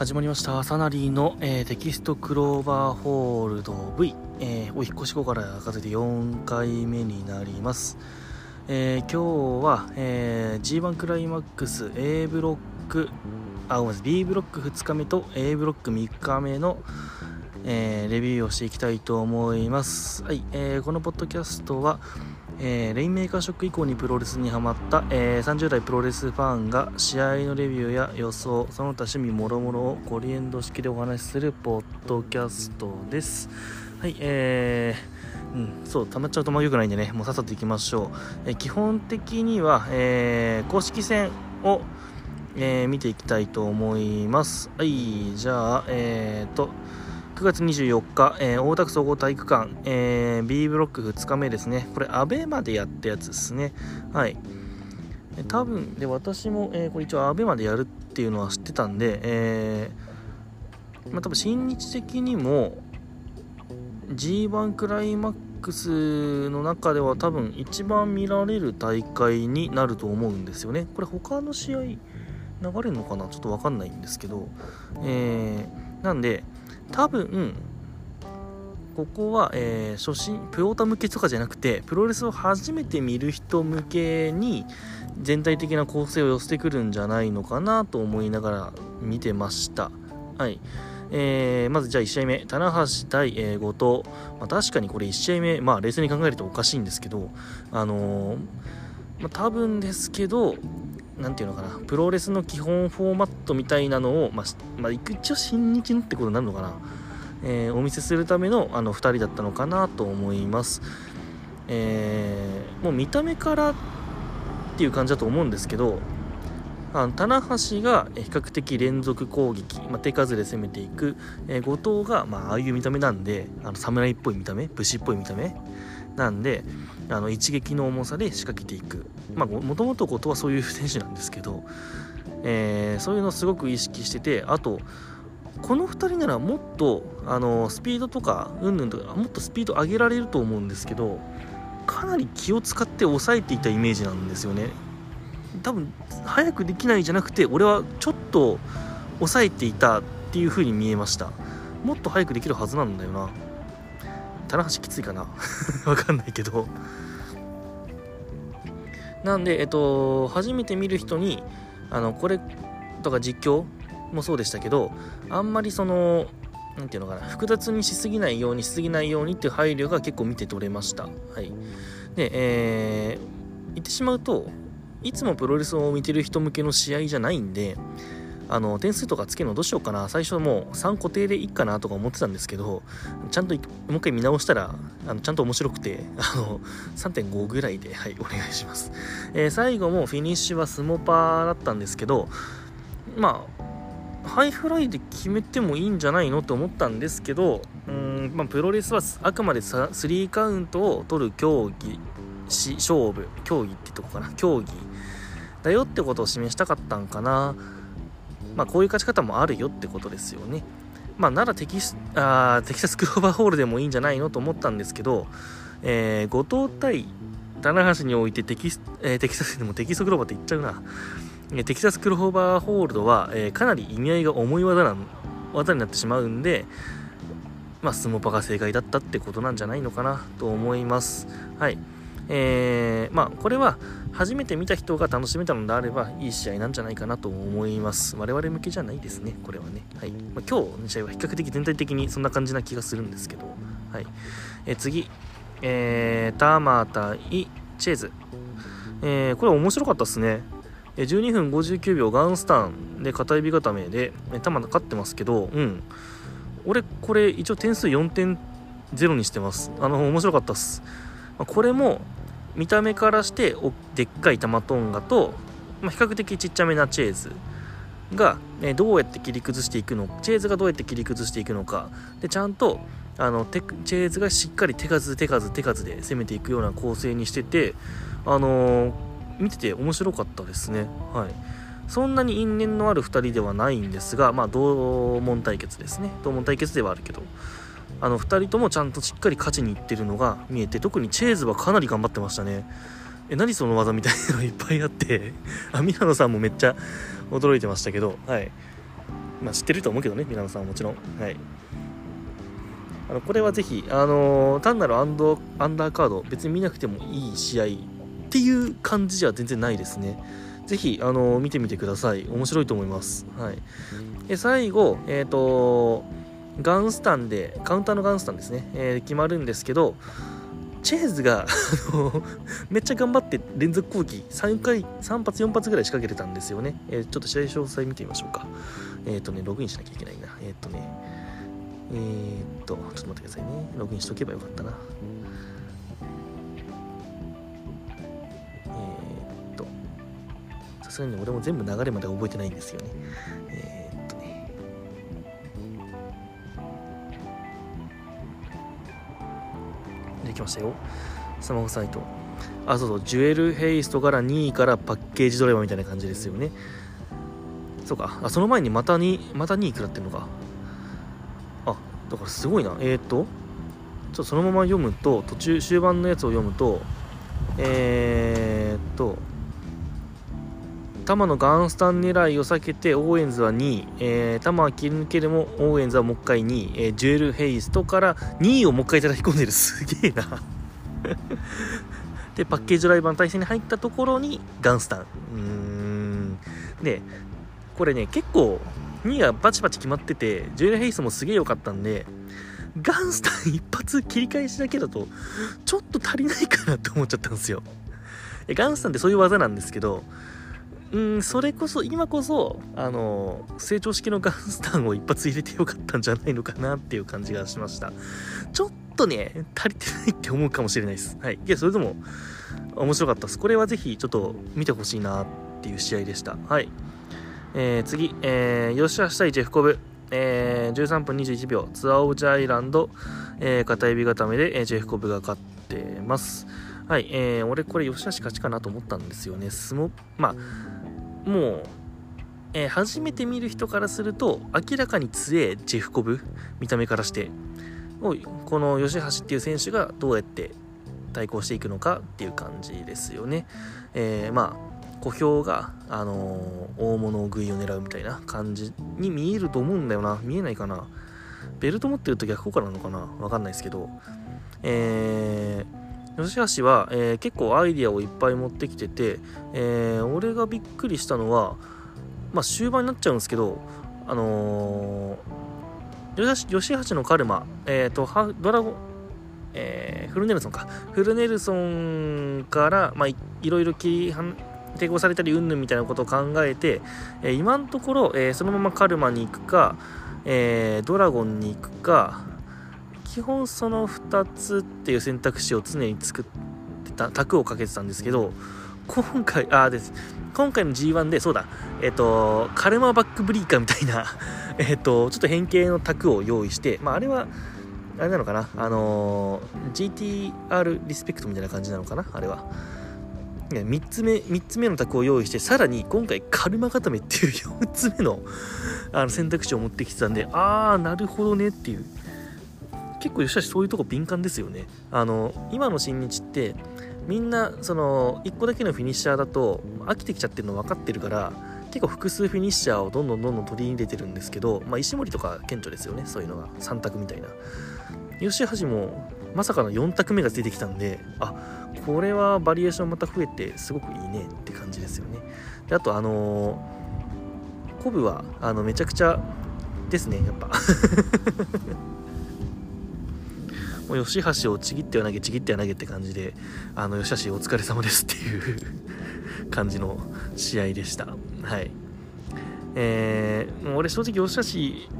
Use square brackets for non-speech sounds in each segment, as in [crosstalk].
始まりました。サナリーの、えー、テキサスクローバーホールド V、えー、お引越し後から数えて4回目になります、えー、今日は、えー、G1 クライマックス A ブロック。あごめんなさい。B ブロック2日目と A ブロック3日目の、え、レビューをしていきたいと思います。はい、えー、このポッドキャストはえー、レインメーカーショック以降にプロレスにハマった、えー、30代プロレスファンが試合のレビューや予想その他趣味もろもろをコリエンド式でお話しするポッドキャストです。はいえー、うん、そう溜まっちゃうとま良くないんでねもうさっさといきましょう、えー、基本的には、えー、公式戦を、え、見ていきたいと思います。はいじゃあえーと9月24日、えー、大田区総合体育館、えー、B ブロック2日目ですね。これ、アベマでやったやつですね。はい。多分、で、私も、えー、これ一応アベマでやるっていうのは知ってたんで、えー、まあ多分、新日的にも、G1 クライマックスの中では多分一番見られる大会になると思うんですよね。これ他の試合流れるのかな？ちょっとわかんないんですけど、えー、なんで、多分ここは、えー、初心プロータ向けとかじゃなくてプロレスを初めて見る人向けに全体的な構成を寄せてくるんじゃないのかなと思いながら見てました。はい。えー、まずじゃあ1試合目、棚橋対、えー、後藤、まあ、確かにこれ1試合目、まあ、冷静に考えるとおかしいんですけど、あのー、まあ、多分ですけど、何ていうのかなプロレスの基本フォーマットみたいなのを、まあ、まあ、一応新日のってことになるのかな、えー、お見せするためのあの2人だったのかなと思います、えー、もう見た目からっていう感じだと思うんですけどあの棚橋が比較的連続攻撃、まあ、手数で攻めていく、えー、後藤が、まああいう見た目なんであの侍っぽい見た目武士っぽい見た目なんであの一撃の重さで仕掛けていく。まあもともと後藤はそういう選手なんですけど、えー、そういうのをすごく意識しててあとこの2人ならもっとあのスピードとかうんぬんとかもっとスピード上げられると思うんですけどかなり気を使って抑えていたイメージなんですよね。多分早くできないじゃなくて俺はちょっと抑えていたっていう風に見えました。もっと早くできるはずなんだよな。棚橋きついかな。[laughs] わかんないけど。なんで、えっと、初めて見る人にあのこれとか実況もそうでしたけどあんまりその何て言うのかな複雑にしすぎないようにしすぎないようにっていう配慮が結構見て取れました。はい。でえー、言ってしまうといつもプロレスを見てる人向けの試合じゃないんであの点数とかつけるのどうしようかな。最初もう3固定でいいかなとか思ってたんですけどちゃんともう一回見直したらあのちゃんと面白くてあの3.5ぐらいではいお願いします、えー、最後もフィニッシュはスモパーだったんですけどまあハイフライで決めてもいいんじゃないのと思ったんですけどうん、まあ、プロレスはあくまで3カウントを取る競技し勝負競技ってとこかな。競技だよってことを示したかったんかな。まあ、こういう勝ち方もあるよってことですよね。まあ、ならテキスあテキサスクローバーホールでもいいんじゃないのと思ったんですけど、えー、後藤対棚橋においてテキス、えー、テキサスでもテキストクローバーって言っちゃうな。テキサスクローバーホールドは、えー、かなり意味合いが重い技な技になってしまうんで、まあ、スモパが正解だったってことなんじゃないのかなと思います。はい。えー、まあ、これは初めて見た人が楽しめたのであればいい試合なんじゃないかなと思います。我々向けじゃないですね、これはね。はい。まあ、今日の試合は比較的全体的にそんな感じな気がするんですけど、はい。えー、次、えー、タマ対チェーズ。えー、これ面白かったっすね。12分59秒ガンスタンで片指固めで、タマ勝ってますけど、うん。俺、これ一応点数4.0にしてます。あの、面白かったっす。これも見た目からしておでっかい玉トンガと、まあ、比較的ちっちゃめなチェーズが、ね、どうやって切り崩していくのチェーズがどうやって切り崩していくのか。でちゃんとあのチェーズがしっかり手数手数手数で攻めていくような構成にしててあのー、見てて面白かったですね。はい。そんなに因縁のある2人ではないんですがまあ同門対決ですね。同門対決ではあるけど。あの2人ともちゃんとしっかり勝ちにいってるのが見えて特にチェーズはかなり頑張ってましたね。え何その技みたいなのいっぱいあって [laughs] あ宮野さんもめっちゃ驚いてましたけどはい。まあ、知ってると思うけどね皆さんはもちろん。はい。あのこれはぜひ、あのー、単なるアンドアンダーカード別に見なくてもいい試合っていう感じじゃ全然ないですね。ぜひ、あのー、見てみてください。面白いと思います。はい。で最後えっ、ー、とガンスタンでカウンターのガンスタンですね、えー、決まるんですけどチェーズが [laughs] めっちゃ頑張って連続攻撃。3回3発4発ぐらい仕掛けてたんですよね、えー、ちょっと試合詳細見てみましょうか。えっ、ー、とねログインしなきゃいけないな。えっ、とねえ、っとちょっと待ってくださいね。ログインしとけばよかったな。えっとさすがに俺も全部流れまで覚えてないんですよね。えきましたよ。スマホサイト。あそうそう。ジュエルヘイストから2位からパッケージドライバーみたいな感じですよね。そうか。あその前にまた2また2位食らってるのか。あだからすごいな。えっ、とちょっとそのまま読むと途中終盤のやつを読むとえー、っとタマのガンスタン狙いを避けてオーエンズはニー、えー、タマは切り抜けるもオーエンズはもう一回ニー、えー、ジュエル・ヘイストからニーをもう一回叩き込んでる。すげえな。でパッケージドライバーの体勢に入ったところにガンスタン。うーん。でこれね結構2位がバチバチ決まっててジュエル・ヘイストもすげえ良かったんでガンスタン一発切り返しだけだとちょっと足りないかなって思っちゃったんですよ。ガンスタンってそういう技なんですけどうんそれこそ今こそあの成長式のガンスタンを一発入れてよかったんじゃないのかなっていう感じがしました。ちょっとね足りてないって思うかもしれないです。はい。いやそれでも面白かったです。これはぜひちょっと見てほしいなっていう試合でした。はい。えー、次、えー、吉橋対ジェフコブ、えー、13分21秒。ツアーオブジャイランド、えー、片指固めで、えー、ジェフコブが勝ってます。はい、えー、俺これ吉橋勝ちかなと思ったんですよね。相撲まあもう、えー、初めて見る人からすると明らかに強えジェフコブ見た目からしてこの吉橋っていう選手がどうやって対抗していくのかっていう感じですよね、えー、まあ小兵が、あのー、大物食いを狙うみたいな感じに見えると思うんだよな。見えないかな。ベルト持ってると逆効果なのかな。わかんないですけど。えー吉橋は、えー、結構アイディアをいっぱい持ってきてて、えー、俺がびっくりしたのは、まあ、終盤になっちゃうんですけど、あのー、吉橋のカルマ、えーと、ドラゴン、えー、フルネルソンか。フルネルソンから、まあ、いろいろ抵抗されたりうんぬんみたいなことを考えて、えー、今のところ、えー、そのままカルマに行くか、えー、ドラゴンに行くか基本その2つっていう選択肢を常に作ってた卓をかけてたんですけど今回あです。今回の G1 でそうだ。えっ、ー、とカルマバックブリーカーみたいな [laughs] えっとちょっと変形の卓を用意してまああれはあれなのかな？あのー、GTR リスペクトみたいな感じなのかな？あれは。3つ目3つ目の卓を用意してさらに今回カルマ固めっていう4つ目のあの選択肢を持ってきてたんでああなるほどねっていう。結構吉橋そういうとこ敏感ですよね。あの今の新日ってみんなその1個だけのフィニッシャーだと飽きてきちゃってるの分かってるから結構複数フィニッシャーをどんどんどんどん取り入れてるんですけど、まあ、石森とか顕著ですよねそういうのが。3択みたいな。吉橋もまさかの4択目が出てきたんであこれはバリエーションまた増えてすごくいいねって感じですよね。であとあのー、コブはあのめちゃくちゃですねやっぱ。もう吉橋をちぎっては投げちぎっては投げって感じであの吉橋お疲れ様ですっていう [laughs] 感じの試合でした。はい。えー、もう俺正直吉橋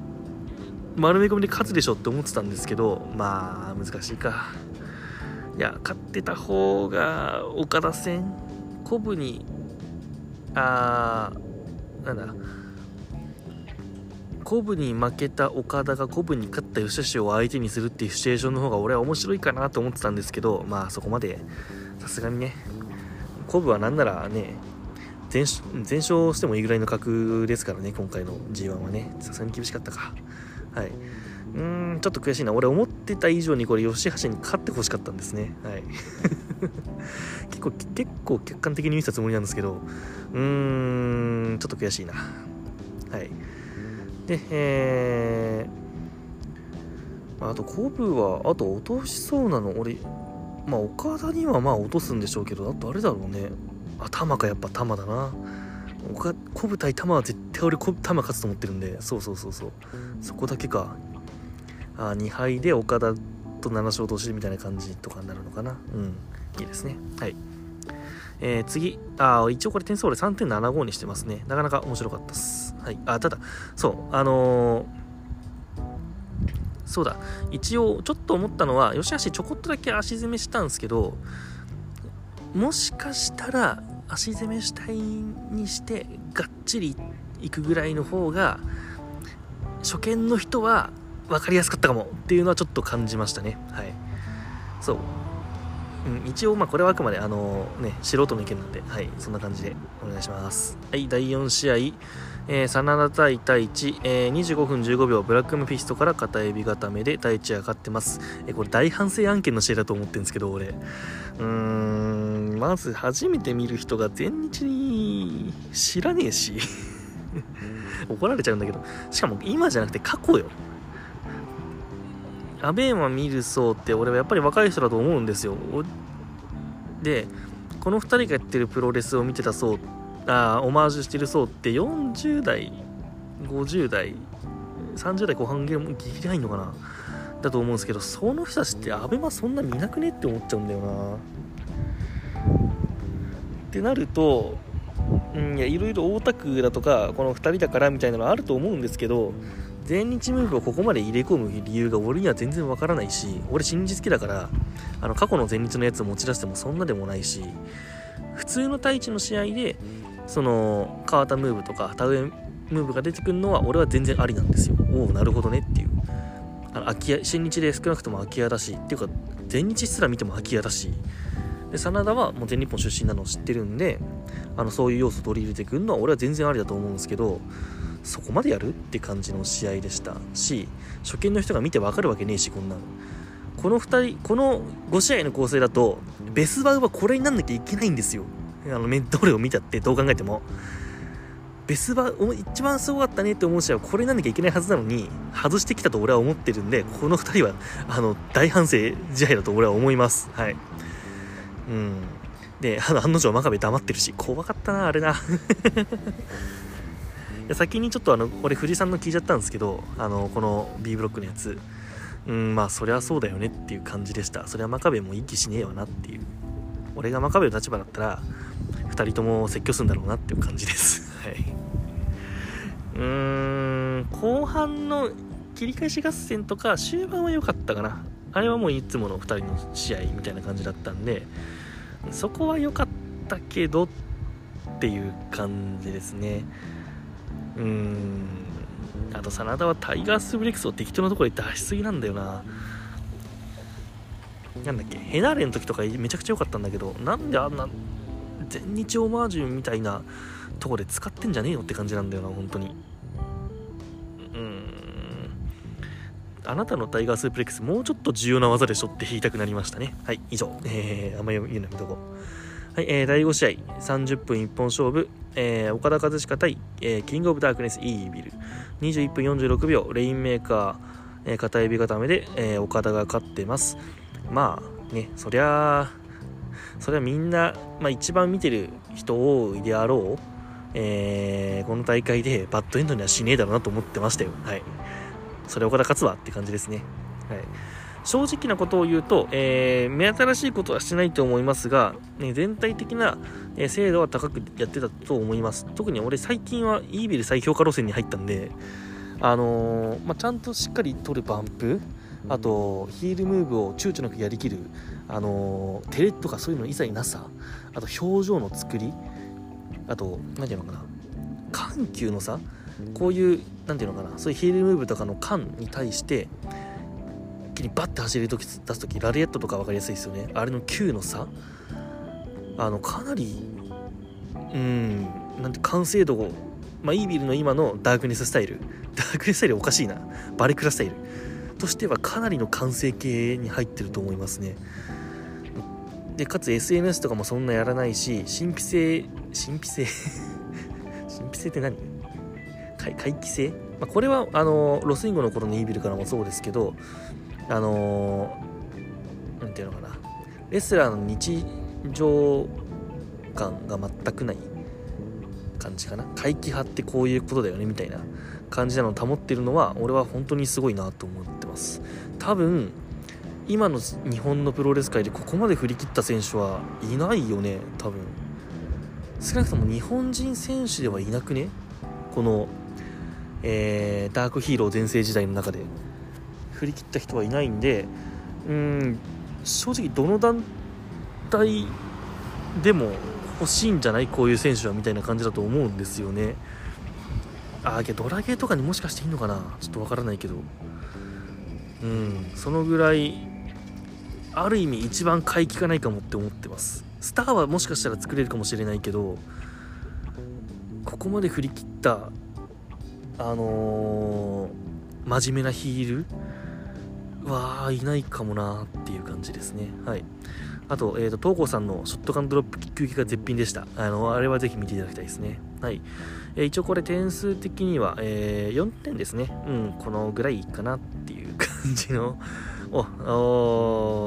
丸め込みで勝つでしょって思ってたんですけどまあ難しいか。いや勝ってた方が岡田戦コブにあーなんだ。五分に負けた岡田が五分に勝った吉橋を相手にするっていうシチュエーションの方が俺は面白いかなと思ってたんですけどまあそこまでさすがにね五分はなんならね全勝してもいいぐらいの格ですからね今回の G1 はね。さすがに厳しかったか。はい。うーんちょっと悔しいな。俺思ってた以上にこれ吉橋に勝ってほしかったんですね。はい。[laughs] 結構結構客観的に見たつもりなんですけどうーんちょっと悔しいな。はい。で、えー、あと、コブは、あと落としそうなの、俺、まあ、岡田にはまあ落とすんでしょうけど、あとあれだろうね。あ、玉か、やっぱ玉だな。コブ対玉は絶対俺、玉勝つと思ってるんで、そうそうそうそう。そこだけか。あ、2敗で岡田と7勝同士みたいな感じとかになるのかな。うん。いいですね。はい。えー、次。あ、一応これ点数俺3.75にしてますね。なかなか面白かったです。はい。あ、ただ、そう、あのー、そうだ。一応、ちょっと思ったのは、吉橋ちょこっとだけ足攻めしたんですけど、もしかしたら、足攻め主体にして、がっちりいくぐらいの方が、初見の人は分かりやすかったかもっていうのはちょっと感じましたね。はい。そう。うん、一応、まあ、これはあくまで、あのー、ね、素人の意見なんで、はい、そんな感じでお願いします。はい、第4試合、えー、真田対太一、えー、25分15秒、ブラックムフィストから片指固めで太一がってます。えー、これ大反省案件の試合だと思ってるんですけど、俺。うーん、まず初めて見る人が全日に知らねえし、[laughs] 怒られちゃうんだけど、しかも今じゃなくて過去よ。アベーマ見る層って俺はやっぱり若い人だと思うんですよでこの2人がやってるプロレスを見てた層あオマージュしてる層って40代50代30代後半ギリギリ入んのかな？だと思うんですけどその人たちってアベマそんな見なくねって思っちゃうんだよな。ってなるとうんいやいろいろ大田区だとかこの2人だからみたいなのあると思うんですけど全日ムーブをここまで入れ込む理由が俺には全然わからないし俺新日好きだからあの過去の全日のやつを持ち出してもそんなでもないし普通の太一の試合でその川田ムーブとか田植えムーブが出てくるのは俺は全然ありなんですよ。おおなるほどねっていう。あの空き家新日で少なくとも空き家だしっていうか全日すら見ても空き家だし。で真田はもう全日本出身なのを知ってるんであのそういう要素を取り入れてくるのは俺は全然ありだと思うんですけどそこまでやるって感じの試合でしたし初見の人が見てわかるわけねえしこんなの。この2人この5試合の構成だとベスバウはこれになんなきゃいけないんですよ。あのメントールを見たってどう考えてもベスバ一番すごかったねって思う試合はこれなんなきゃいけないはずなのに外してきたと俺は思ってるんでこの2人はあの大反省試合だと俺は思います。はい。うん。であの案の定真壁黙ってるし怖かったなあれな。先にちょっとあの俺藤井さんの聞いちゃったんですけどあのこの B ブロックのやつ。うんまあそりゃそうだよねっていう感じでした。それは真壁も息しねえわなっていう。俺が真壁の立場だったら2人とも説教するんだろうなっていう感じです。はい。うーん後半の切り返し合戦とか終盤は良かったかな。あれはもういつもの2人の試合みたいな感じだったんでそこは良かったけどっていう感じですね。うーん。あと真田はタイガースブレックスを適当なところで出しすぎなんだよな。なんだっけヘナーレの時とかめちゃくちゃ良かったんだけどなんであんな全日オマージュみたいなとこで使ってんじゃねえよって感じなんだよな本当に。うん。あなたのタイガースープレックスもうちょっと重要な技でしょって言いたくなりましたね。はい以上。えー、あんま言うのやめとこう。はい、えー、第5試合30分一本勝負。えー、岡田和親対、えー、キングオブダークネスイービル。21分46秒レインメーカー、えー、片指固めで、えー、岡田が勝ってます。まあねそりゃあそりゃみんな、まあ、一番見てる人多いであろう、えー、この大会でバッドエンドにはしねえだろうなと思ってましたよ。はい。それ岡田勝つわって感じですね。はい。正直なことを言うと、えー、目新しいことはしないと思いますが、ね、全体的な、精度は高くやってたと思います。特に俺最近はイービル再評価路線に入ったんで、あのー、まあ、ちゃんとしっかり取るバンプ、あとヒールムーブを躊躇なくやりきる、あの照れとかそういうの一切なさ、あと表情の作り、あと、何ていうのかな、緩急のさ、こういう、何ていうのかな、そういうヒールムーブとかの感に対して一、気にバッて走る時出す時ラリエットとか分かりやすいですよね。あれの9の差あのかなりうんなんて完成度をまあ、イービルの今のダークネススタイルダークネススタイルおかしいな。バレクラスタイルとしてはかなりの完成形に入ってると思いますね。でかつ SNS とかもそんなやらないし神秘性神秘性？神秘性 [laughs] って何？回帰性？まあ、これはあのロスインゴの頃のイービルからもそうですけどあの何ていうのかな。レスラーの日常感が全くない感じかな。怪奇派ってこういうことだよねみたいな感じなのを保ってるのは俺は本当にすごいなと思ってます。多分今の日本のプロレス界でここまで振り切った選手はいないよね多分。少なくとも日本人選手ではいなくねこの、えー、ダークヒーロー全盛時代の中で。振り切った人はいないんでうん正直どの団体でも欲しいんじゃない？こういう選手はみたいな感じだと思うんですよね。ああドラゲーとかにもしかしていいのかな？ちょっとわからないけど。うんそのぐらいある意味一番買い気がないかもって思ってますスターはもしかしたら作れるかもしれないけどここまで振り切ったあのー、真面目なヒールはいないかもなっていう感じですねはいあと、え、ー、と、東郷さんのショットガンドロップキックが絶品でした。あの、あれはぜひ見ていただきたいですね。はい。えー、一応これ点数的には、えー、4点ですね。うん、このぐらいかなっていう感じの、お、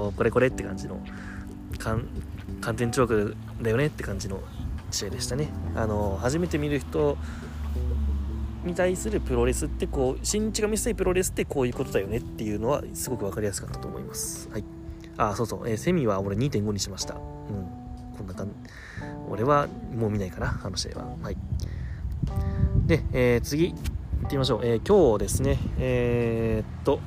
おこれこれって感じの、完全チョークだよねって感じの試合でしたね。あの、初めて見る人に対するプロレスってこう、新地が見せたいプロレスってこういうことだよねっていうのはすごく分かりやすかったと思います。はい。あ、そうそう、えー、セミは俺2.5にしました。うん。こんな感じ。俺はもう見ないかな、あの試合は。はい。で、えー、次、行ってみましょう。えー、今日ですね、えー、っと、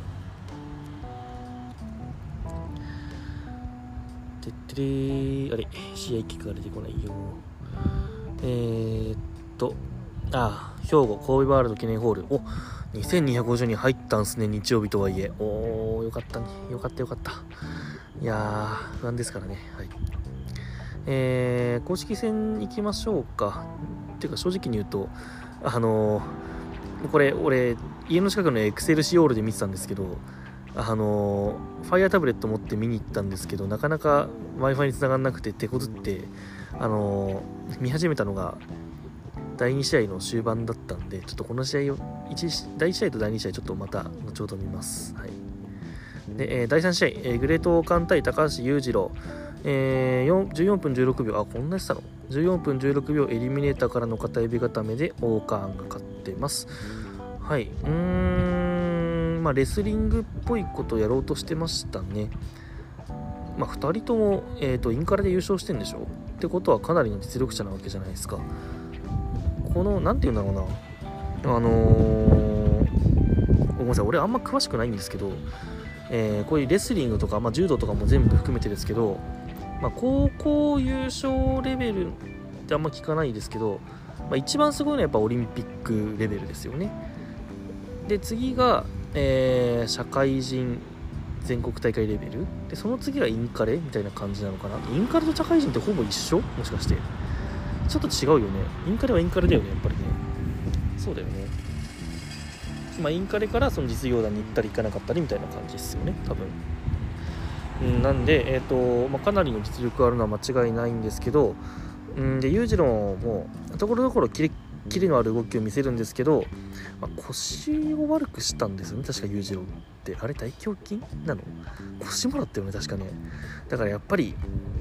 あれ、試合キックが出てこないよ。えー、っと、あ、兵庫神戸ワールド記念ホール。お2250人入ったんすね、日曜日とはいえ。おー、よかったね。よかったよかった。いやー、不安ですからね。はい。えー、公式戦行きましょうか。っていうか、正直に言うと、あのー、これ、俺、家の近くのエクセルシオールで見てたんですけど、あのー、ファイアタブレット持って見に行ったんですけど、なかなか Wi-Fi に繋がんなくて手こずって、あの、見始めたのが、第2試合の終盤だったんで、ちょっとこの試合を、第1試合と第2試合、ちょっとまた後ほど見ます。はい。で、えー、第3試合、えー、グレート王冠対高橋裕次郎、えー、14分16秒、あ、こんなしたの ?14 分16秒、エリミネーターからの片指固めで王冠が勝ってます。はい。うん、まあ、レスリングっぽいことをやろうとしてましたね。まあ、2人とも、えーと、インカレで優勝してんでしょ？ってことはかなりの実力者なわけじゃないですか。この、何て言うんだろうな、あのー、ごめんなさい、俺あんま詳しくないんですけど、えー、こういうレスリングとか、まあ、柔道とかも全部含めてですけど、まあ、高校優勝レベルってあんま聞かないですけど、まあ、一番すごいのはやっぱオリンピックレベルですよねで次が、えー、社会人全国大会レベル？でその次がインカレみたいな感じなのかな？インカレと社会人ってほぼ一緒？もしかして。ちょっと違うよね。インカレはインカレだよねやっぱりね。そうだよね。まあ、インカレからその実業団に行ったり行かなかったりみたいな感じですよね多分、うん、なんで、えーとまあ、かなりの実力あるのは間違いないんですけど、うん、で裕次郎もところどころキレキレのある動きを見せるんですけど、まあ、腰を悪くしたんですよね。確か裕次郎ってあれ大胸筋？なの？腰もらったよね確かね。だからやっぱり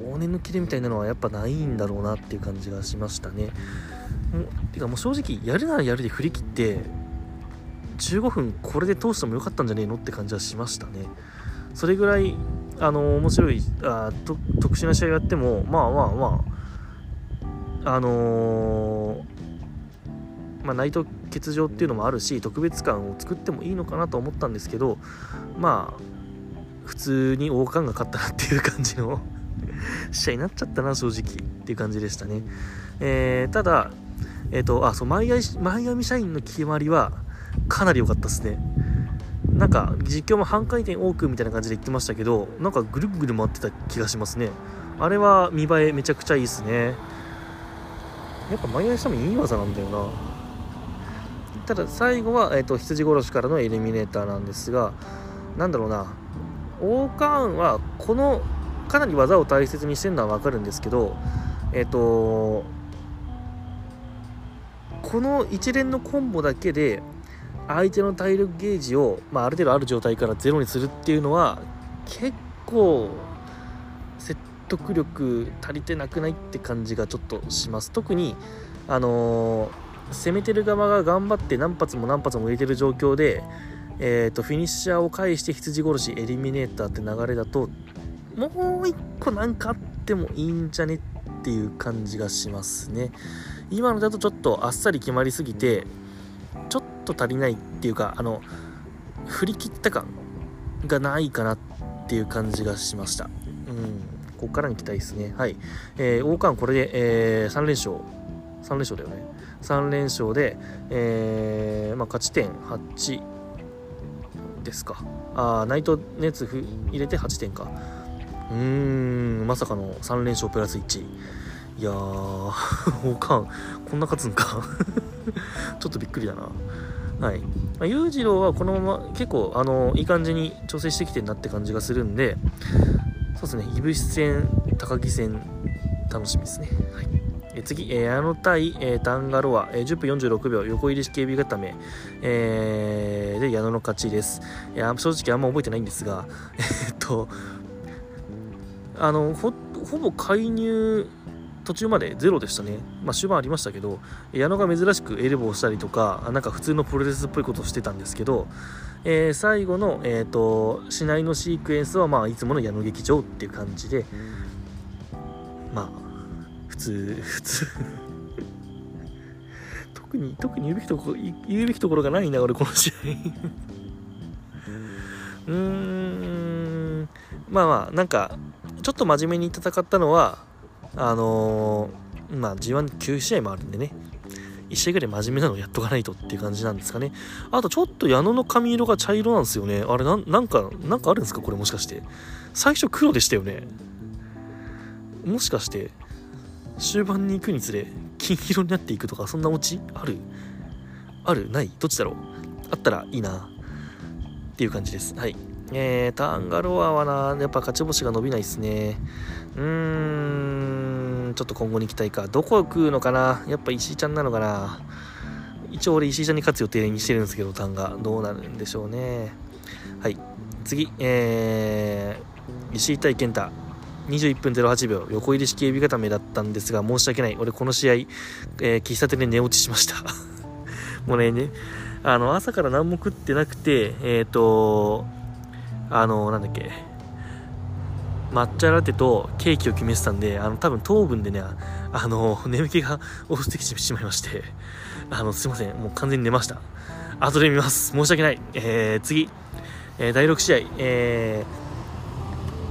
往年のキレみたいなのはやっぱないんだろうなっていう感じがしましたね。てかもう正直やるならやるで振り切って15分これで通してもよかったんじゃねえのって感じはしましたね。それぐらいあの面白いあ特殊な試合やってもまあまあまああのー、まあ、内藤欠場っていうのもあるし特別感を作ってもいいのかなと思ったんですけどまあ普通に王冠が勝ったなっていう感じの [laughs] 試合になっちゃったな正直っていう感じでしたね、えー、ただえっ、ー、とあそうマイアミ社員の決まりはかなり良かったですね。なんか実況も半回転多くみたいな感じで言ってましたけどなんかぐるぐる回ってた気がしますね。あれは見栄えめちゃくちゃいいですね。やっぱ前足してもいい技なんだよな。ただ最後は、えーと、羊殺しからのエリミネーターなんですがなんだろうな。王冠はこのかなり技を大切にしてるのは分かるんですけどえっ、ー、とこの一連のコンボだけで相手の体力ゲージを、まあ、ある程度ある状態からゼロにするっていうのは結構説得力足りてなくないって感じがちょっとします。特にあのー、攻めてる側が頑張って何発も何発も入れてる状況で、えーと、フィニッシャーを介して羊殺しエリミネーターって流れだともう一個なんかあってもいいんじゃねっていう感じがしますね。今のだとちょっとあっさり決まりすぎてちょっと足りないっていうかあの振り切った感がないかなっていう感じがしました。うん。ここからに期待ですね。はい。えー、王冠これで、えー、3連勝。3連勝だよね。3連勝で、えーまあ、勝ち点8ですか。あナイト熱入れて8点か。うーんまさかの3連勝プラス1いやー [laughs] 王冠こんな勝つんか。[laughs] ちょっとびっくりだな。はい、裕次郎はこのまま結構あのいい感じに調整してきてるなって感じがするんでそうですね。いぶし戦高木戦楽しみですね、はい。え次、えー、矢野対、えー、タンガロア、えー、10分46秒横入り式エビ固め、えー、で矢野の勝ちです。いや正直あんま覚えてないんですが、[laughs] えっと、あのほほぼ介入途中までゼロでしたね、まあ、終盤ありましたけど矢野が珍しくエルボーしたりとかなんか普通のプロレスっぽいことをしてたんですけど、えー、最後の、えーと、市内のシークエンスは、まあ、いつもの矢野劇場っていう感じでまあ普通普通。特に特に言うべきところ言うべきところがないな俺この試合。うーん。まあまあなんかちょっと真面目に戦ったのはあのー、まあ G19 試合もあるんでね。1試合ぐらい真面目なのやっとかないとっていう感じなんですかね。あとちょっと矢野の髪色が茶色なんですよね。あれななんかなんかあるんですかこれもしかして。最初黒でしたよね。もしかして。終盤に行くにつれ金色になっていくとかそんなオチ？ある？ある？ない？どっちだろう？あったらいいなっていう感じです。はい。えー、タンガロアはなやっぱ勝ち星が伸びないですね。うーんちょっと今後に期待か。どこを食うのかな？やっぱ石井ちゃんなのかな？一応俺石井ちゃんに勝つ予定にしてるんですけどタンがどうなるんでしょうね。はい。次えー、石井対健太。21分08秒横入り式エビ固めだったんですが申し訳ない。俺この試合、えー、喫茶店で寝落ちしました。[laughs] もうねねあの朝から何も食ってなくてえっ、ー、とあのなんだっけ抹茶ラテとケーキを決めてたんであの多分糖分でねあの [laughs] 眠気が落ちてきてしまいましてあのすいませんもう完全に寝ました。後で見ます。申し訳ない。えー、次、えー、第6試合。えー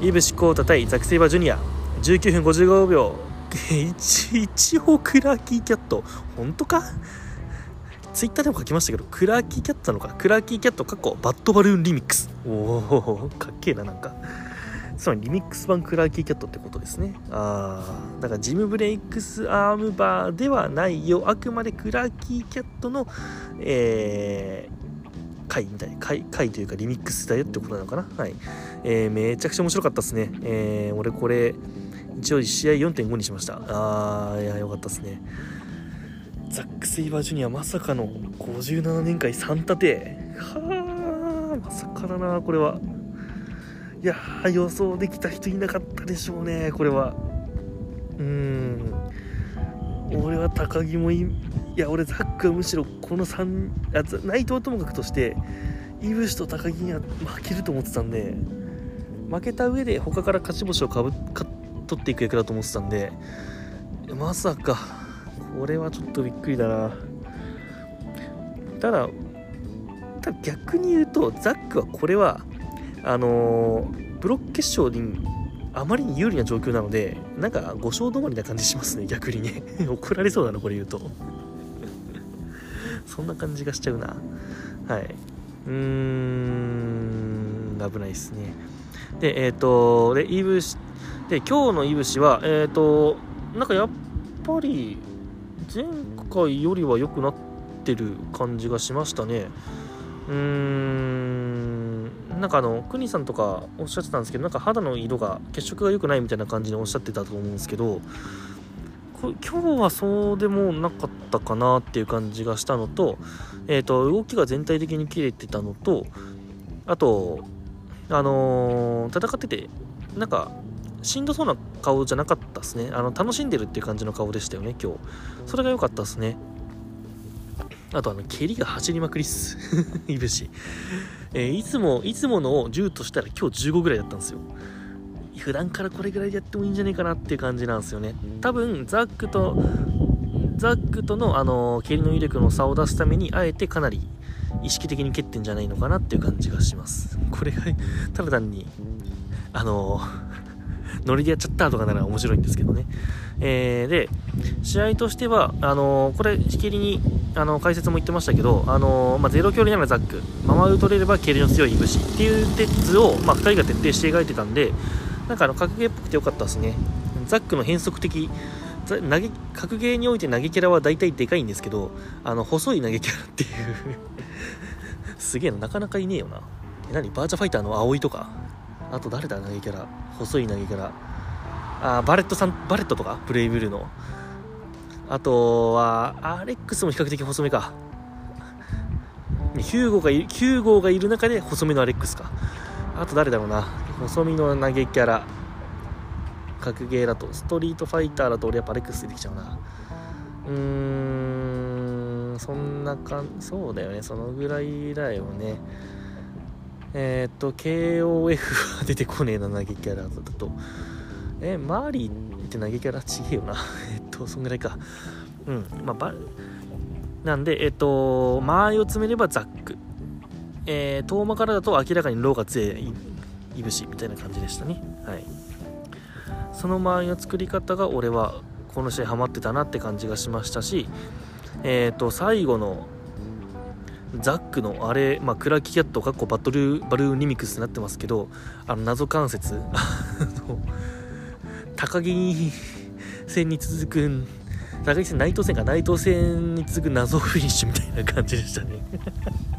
イブシコータ対ザクセイバージュニア。19分55秒。[laughs] 一応クラーキーキャット。本当か？ツイッターでも書きましたけどクラーキーキャットなのか？クラーキーキャット過去バッドバルーンリミックス。おおかっけえななんか。つまりリミックス版クラーキーキャットってことですね。ああだからジムブレイクスアームバーではないよ。あくまでクラーキーキャットのえー回みたいな回回というかリミックスだよってことなのかな？はい、えー、めちゃくちゃ面白かったですね。えー、俺これ一応試合4.5にしました。あーいやよかったですね。ザック・セイバージュニアまさかの57年会3立て。はあまさかだなこれは。いや予想できた人いなかったでしょうねこれは。うん。俺は高木もいい。や俺ザックはむしろこの3あ内藤ともかくとしてイブシと高木には負けると思ってたんで負けた上で他から勝ち星をかぶか取っていく役だと思ってたんでまさかこれはちょっとびっくりだな。ただただ逆に言うとザックはこれはあのー、ブロック決勝にあまりに有利な状況なのでなんか5勝止まりな感じしますね逆にね。[laughs] 怒られそうだなこれ言うと。[laughs] そんな感じがしちゃうな。はい。うーん危ないですね。でえっ、ー、とでイブシで今日のイブシはえっ、ー、となんかやっぱり前回よりは良くなってる感じがしましたね。うーん。なんかあのクニさんとかおっしゃってたんですけどなんか肌の色が血色が良くないみたいな感じでおっしゃってたと思うんですけど今日はそうでもなかったかなっていう感じがしたのと,、えーと、動きが全体的に切れてたのとあとあのー、戦っててなんかしんどそうな顔じゃなかったですね。あの楽しんでるっていう感じの顔でしたよね今日。それが良かったですね。あとあの蹴りが走りまくりっす。[laughs] いぶし、えー、いつもいつものを10としたら今日15ぐらいだったんですよ。普段からこれぐらいでやってもいいんじゃないかなっていう感じなんですよね。多分ザックとザックとの、あの蹴りの威力の差を出すためにあえてかなり意識的に蹴ってんじゃないのかなっていう感じがします。これがただ単にあのノリでやっちゃったとかなら面白いんですけどね。えー、で、試合としては、あのー、これ、しきりに、あのー、解説も言ってましたけど、あのまあ、ゼロ距離ならザック、ママウ取れれば蹴りの強いいぶしっていう鉄を、まあ、2人が徹底して描いてたんで、なんかあの格ゲーっぽくてよかったですね。ザックの変則的投げ格ゲーにおいて投げキャラは大体でかいんですけどあの細い投げキャラっていう。[laughs] すげえななかなかいねえよな。え何？バーチャファイターの葵とか？あと誰だ投げキャラ。細い投げキャラ。あバレットさんバレットとか？ブレイブルーの。あとはアレックスも比較的細めか。ヒューゴがいるヒューゴがいる中で細めのアレックスか。あと誰だろうな。細身の投げキャラ。格ゲーだとストリートファイターだと俺やっぱアレックス出てきちゃうな。うーんそんなかんそうだよね。そのぐらいだよね。えっ、と KOF は出てこねえな投げキャラだと。えマーリーって投げキャラちげえよな。[laughs] えっとそんぐらいか。うんまあバなんでえっ、と間合いを詰めればザック。えー、遠間からだと明らかにローが強いいぶしみたいな感じでしたね。はい。その周りの作り方が俺はこの試合ハマってたなって感じがしましたしえっ、と最後のザックのあれ、まあ、クラキキャットかっこバトルバルーンリミックスになってますけどあの謎関節。[laughs] 高木戦に続く高木戦内藤戦か内藤戦に続く謎フィニッシュみたいな感じでしたね。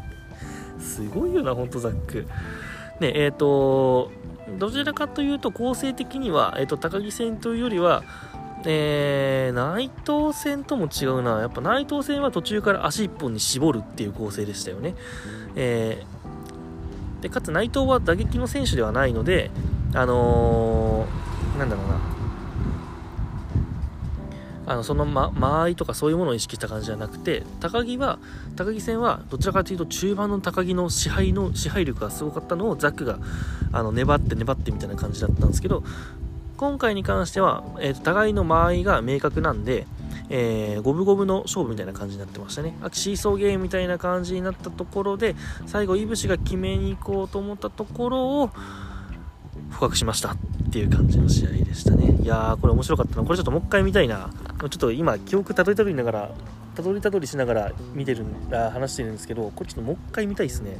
[laughs] すごいよなほんとザック。ねえっ、ー、とどちらかというと構成的には、えーと、高木戦というよりは、えー、内藤戦とも違うな。やっぱ内藤戦は途中から足1本に絞るっていう構成でしたよね、えー、でかつ内藤は打撃の選手ではないのであのー、なんだろうな。あのその、ま、間合いとかそういうものを意識した感じじゃなくて高木は高木戦はどちらかというと中盤の高木の支配の支配力がすごかったのをザックがあの粘って粘ってみたいな感じだったんですけど今回に関しては、えーと、互いの間合いが明確なんで、えー、五分五分の勝負みたいな感じになってましたね。シーソーゲームみたいな感じになったところで、最後、いぶしが決めに行こうと思ったところを、捕獲しましたっていう感じの試合でしたね。いやー、これ面白かったな。これちょっともう一回見たいな。ちょっと今、記憶たどりたどりながら、たどりたどりしながら見てる、話してるんですけど、これちょっともう一回見たいですね。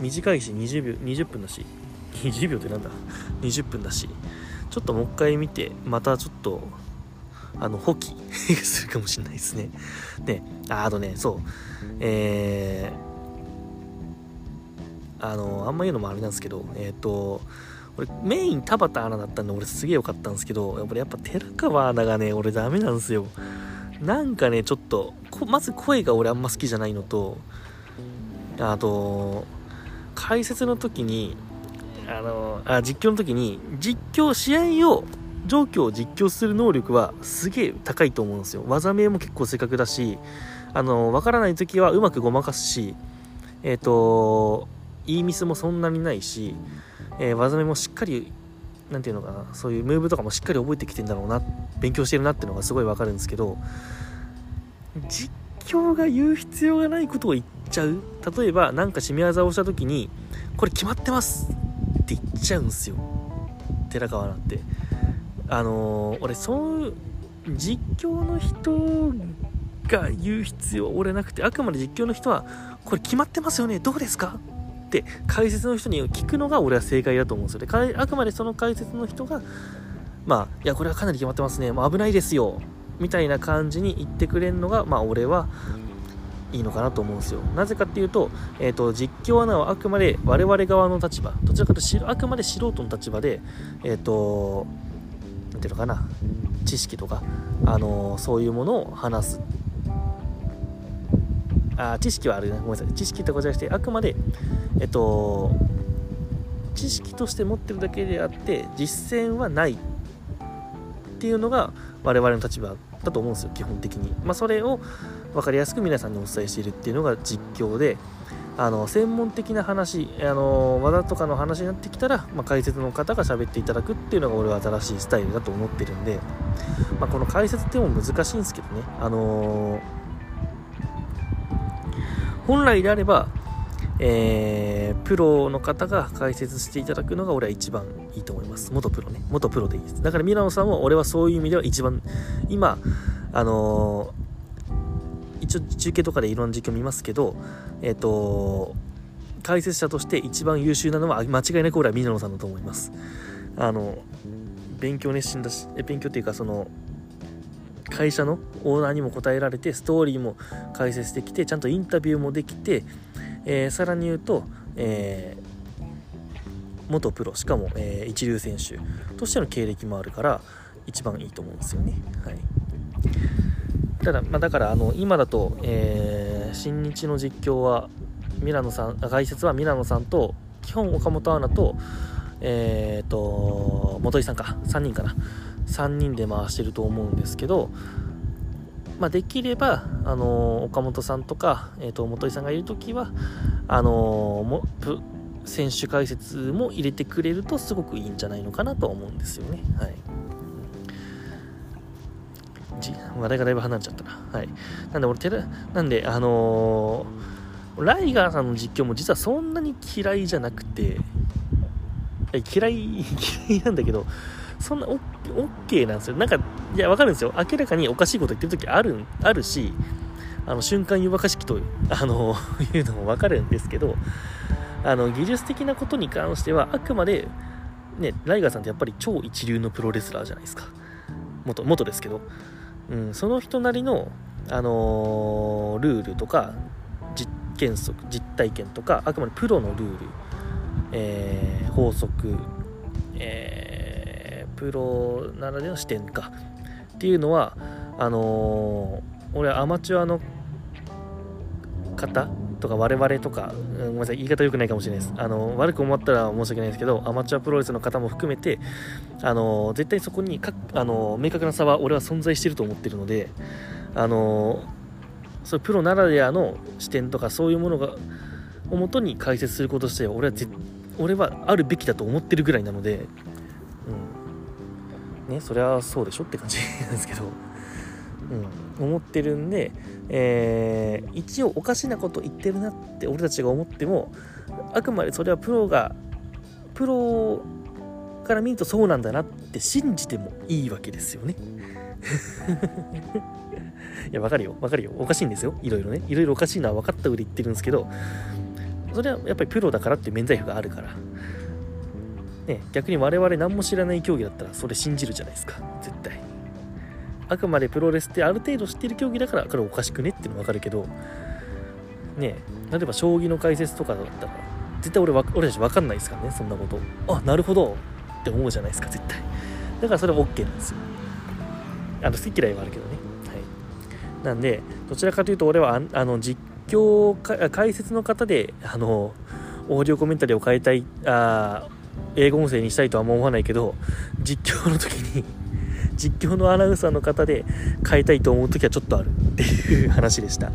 短いし、20秒、20分だし。20秒ってなんだ ?20 分だし。ちょっともう一回見て、またちょっと、あの、放棄するかもしれないですね。で、あ、あとね、そう。えー、あの、あんま言うのもあれなんですけど、えっ、ー、と、俺メイン田畑アナだったんで俺すげえ良かったんですけどやっぱりやっぱ寺川アナがね俺ダメなんですよなんかねちょっとまず声が俺あんま好きじゃないのとあと解説の時にあのあ実況の時に実況試合を状況を実況する能力はすげえ高いと思うんですよ。技名も結構正確だしあの分からない時はうまくごまかすしえっ、ー、と言いミスもそんなにないしえー、技名もしっかり何て言うのかなそういうムーブとかもしっかり覚えてきてんだろうな勉強してるなっていうのがすごいわかるんですけど実況が言う必要がないことを言っちゃう。例えば何か締め技をした時にこれ決まってます。って言っちゃうんすよ。寺川なんて。あのー、俺そう実況の人が言う必要俺なくてあくまで実況の人はこれ決まってますよね。どうですか？って解説の人に聞くのが俺は正解だと思うんですよ。ねあくまでその解説の人がまあいやこれはかなり決まってますね。もう危ないですよ。みたいな感じに言ってくれるのがまあ俺はいいのかなと思うんですよ。なぜかっていうと,、えーと、実況アナはあくまで我々側の立場。どちらかというとあくまで素人の立場でえっ、ー、とていうのかな。知識とか、あのそういうものを話す。あ知識はあるね。ごめんなさい。知識ってことじゃなくてあくまでえっと知識として持ってるだけであって実践はない。っていうのが我々の立場だと思うんですよ基本的に、まあ、それを分かりやすく皆さんにお伝えしているっていうのが実況であの専門的な話あの技とかの話になってきたら、まあ、解説の方が喋っていただくっていうのが俺は新しいスタイルだと思ってるんで、まあ、この解説っても難しいんですけどねあのー、本来であればえー、プロの方が解説していただくのが俺は一番いいと思います。元プロね。元プロでいいです。だからミラノさんも俺はそういう意味では一番、今、あのー、一応中継とかでいろんな実況見ますけど、えっ、と解説者として一番優秀なのは間違いなく俺はミラノさんだと思います。あの、勉強熱心だし、勉強っていうかその、会社のオーナーにも答えられてストーリーも解説できてちゃんとインタビューもできてえー、さらに言うと、えー、元プロしかも、えー、一流選手としての経歴もあるから一番いいと思うんですよね。はい、ただ、まあ、だからあの今だと、えー、新日の実況はミラノさん解説はミラノさんと基本岡本アナとえっ、ー、と元井さんか。3人かな。3人で回してると思うんですけどまあ、できれば、あの岡本さんとか、えーと、元井さんがいる時はあのも選手解説も入れてくれるとすごくいいんじゃないのかなと思うんですよね。はい。話題がだいぶ離れちゃったな。はい。なんで俺、テレ、なんで、あのー、ライガーさんの実況も実はそんなに嫌いじゃなくて、嫌い、[laughs] 嫌いなんだけど、そんなオッケーなんですよ。なんか、いや、わかるんですよ。明らかにおかしいこと言ってる時ある、あるし、あの、瞬間湯沸かしきと、あの、[laughs] いうのもわかるんですけど、あの、技術的なことに関しては、あくまで、ね、ライガーさんってやっぱり超一流のプロレスラーじゃないですか。元、元ですけど。うん、その人なりの、あのー、ルールとか、実験則、実体験とか、あくまでプロのルール、えー、法則、えープロならでの視点かっていうのはあのー、俺はアマチュアの方とか我々とか、ごめんなさい言い方良くないかもしれないです。あの悪く思ったら申し訳ないですけどアマチュアプロレスの方も含めてあの絶対そこにかあの明確な差は俺は存在してると思ってるのであのそれプロならではの視点とかそういうものがをもとに解説することとして俺は俺はあるべきだと思ってるぐらいなのでうん。ねそりゃそうでしょって感じなんですけど、うん、思ってるんで、えー、一応おかしなこと言ってるなって俺たちが思ってもあくまでそれはプロがプロから見るとそうなんだなって信じてもいいわけですよね [laughs] いや、わかるよ。わかるよ。おかしいんですよ。いろいろね。いろいろおかしいのは分かった上で言ってるんですけど、それはやっぱりプロだからっていう免罪符があるから。ね、逆に我々何も知らない競技だったらそれ信じるじゃないですか絶対あくまでプロレスってある程度知ってる競技だからこれおかしくねっていうの分かるけどね例えば将棋の解説とかだったら絶対俺俺たち分かんないですからねそんなこと。あなるほどって思うじゃないですか絶対。だからそれは OK なんですよ。あの好き嫌いはあるけどね。はい。なんでどちらかというと俺はあの実況解説の方であのオーディオコメンタリーを変えたいあ英語音声にしたいとは思わないけど実況の時に実況のアナウンサーの方で変えたいと思う時はちょっとあるっていう話でした。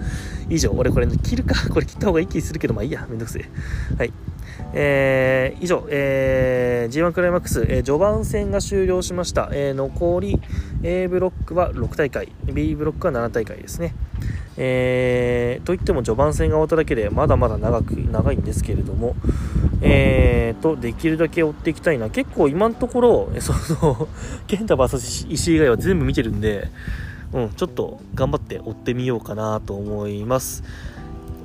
以上俺これ、切るか？これ切った方がいい気するけどまあいいや。めんどくせえ。はい。えー、以上、えー、G1 クライマックス、えー、序盤戦が終了しました、えー、残り A ブロックは6大会 B ブロックは7大会ですねえー、といっても序盤戦が終わっただけでまだまだ長く長いんですけれども、えーと、できるだけ追っていきたいな。結構今のところ、その、[laughs] ケンタ VS 石井以外は全部見てるんで、うん、ちょっと頑張って追ってみようかなと思います。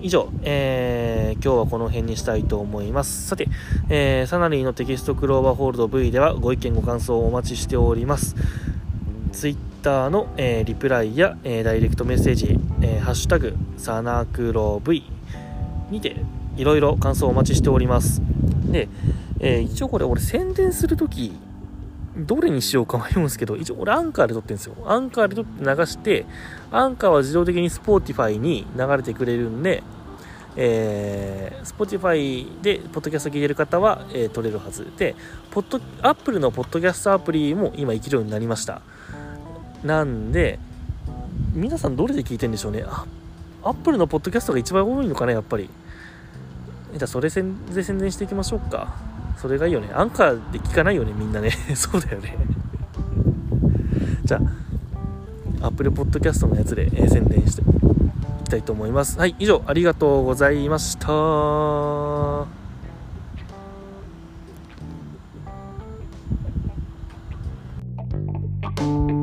以上、えー、今日はこの辺にしたいと思います。さて、えー、サナリーのテキストクローバーホールド V ではご意見ご感想をお待ちしております。Twitter の、えー、リプライや、えー、ダイレクトメッセージ、えー、ハッシュタグ、サナクロ V にていろいろ感想をお待ちしております。で、えー、一応これ俺宣伝するときどれにしようか迷うんですけど、一応俺アンカーで撮ってるんですよ。アンカーで撮って流して、アンカーは自動的に Spotify に流れてくれるんで、えー、Spotify でポッドキャスト聞いてる方は、えー、撮れるはずで、ポッド、Apple のポッドキャストアプリも今生きるようになりました。なんで、皆さんどれで聞いてんでしょうね。あ、Apple のポッドキャストが一番多いのかな、やっぱり。じゃあそれで宣伝していきましょうか。それがいいよね。アンカーで聞かないよねみんなね。[laughs] そうだよね。じゃあアップルポッドキャストのやつで、えー、宣伝していきたいと思います。はい以上ありがとうございました。うん。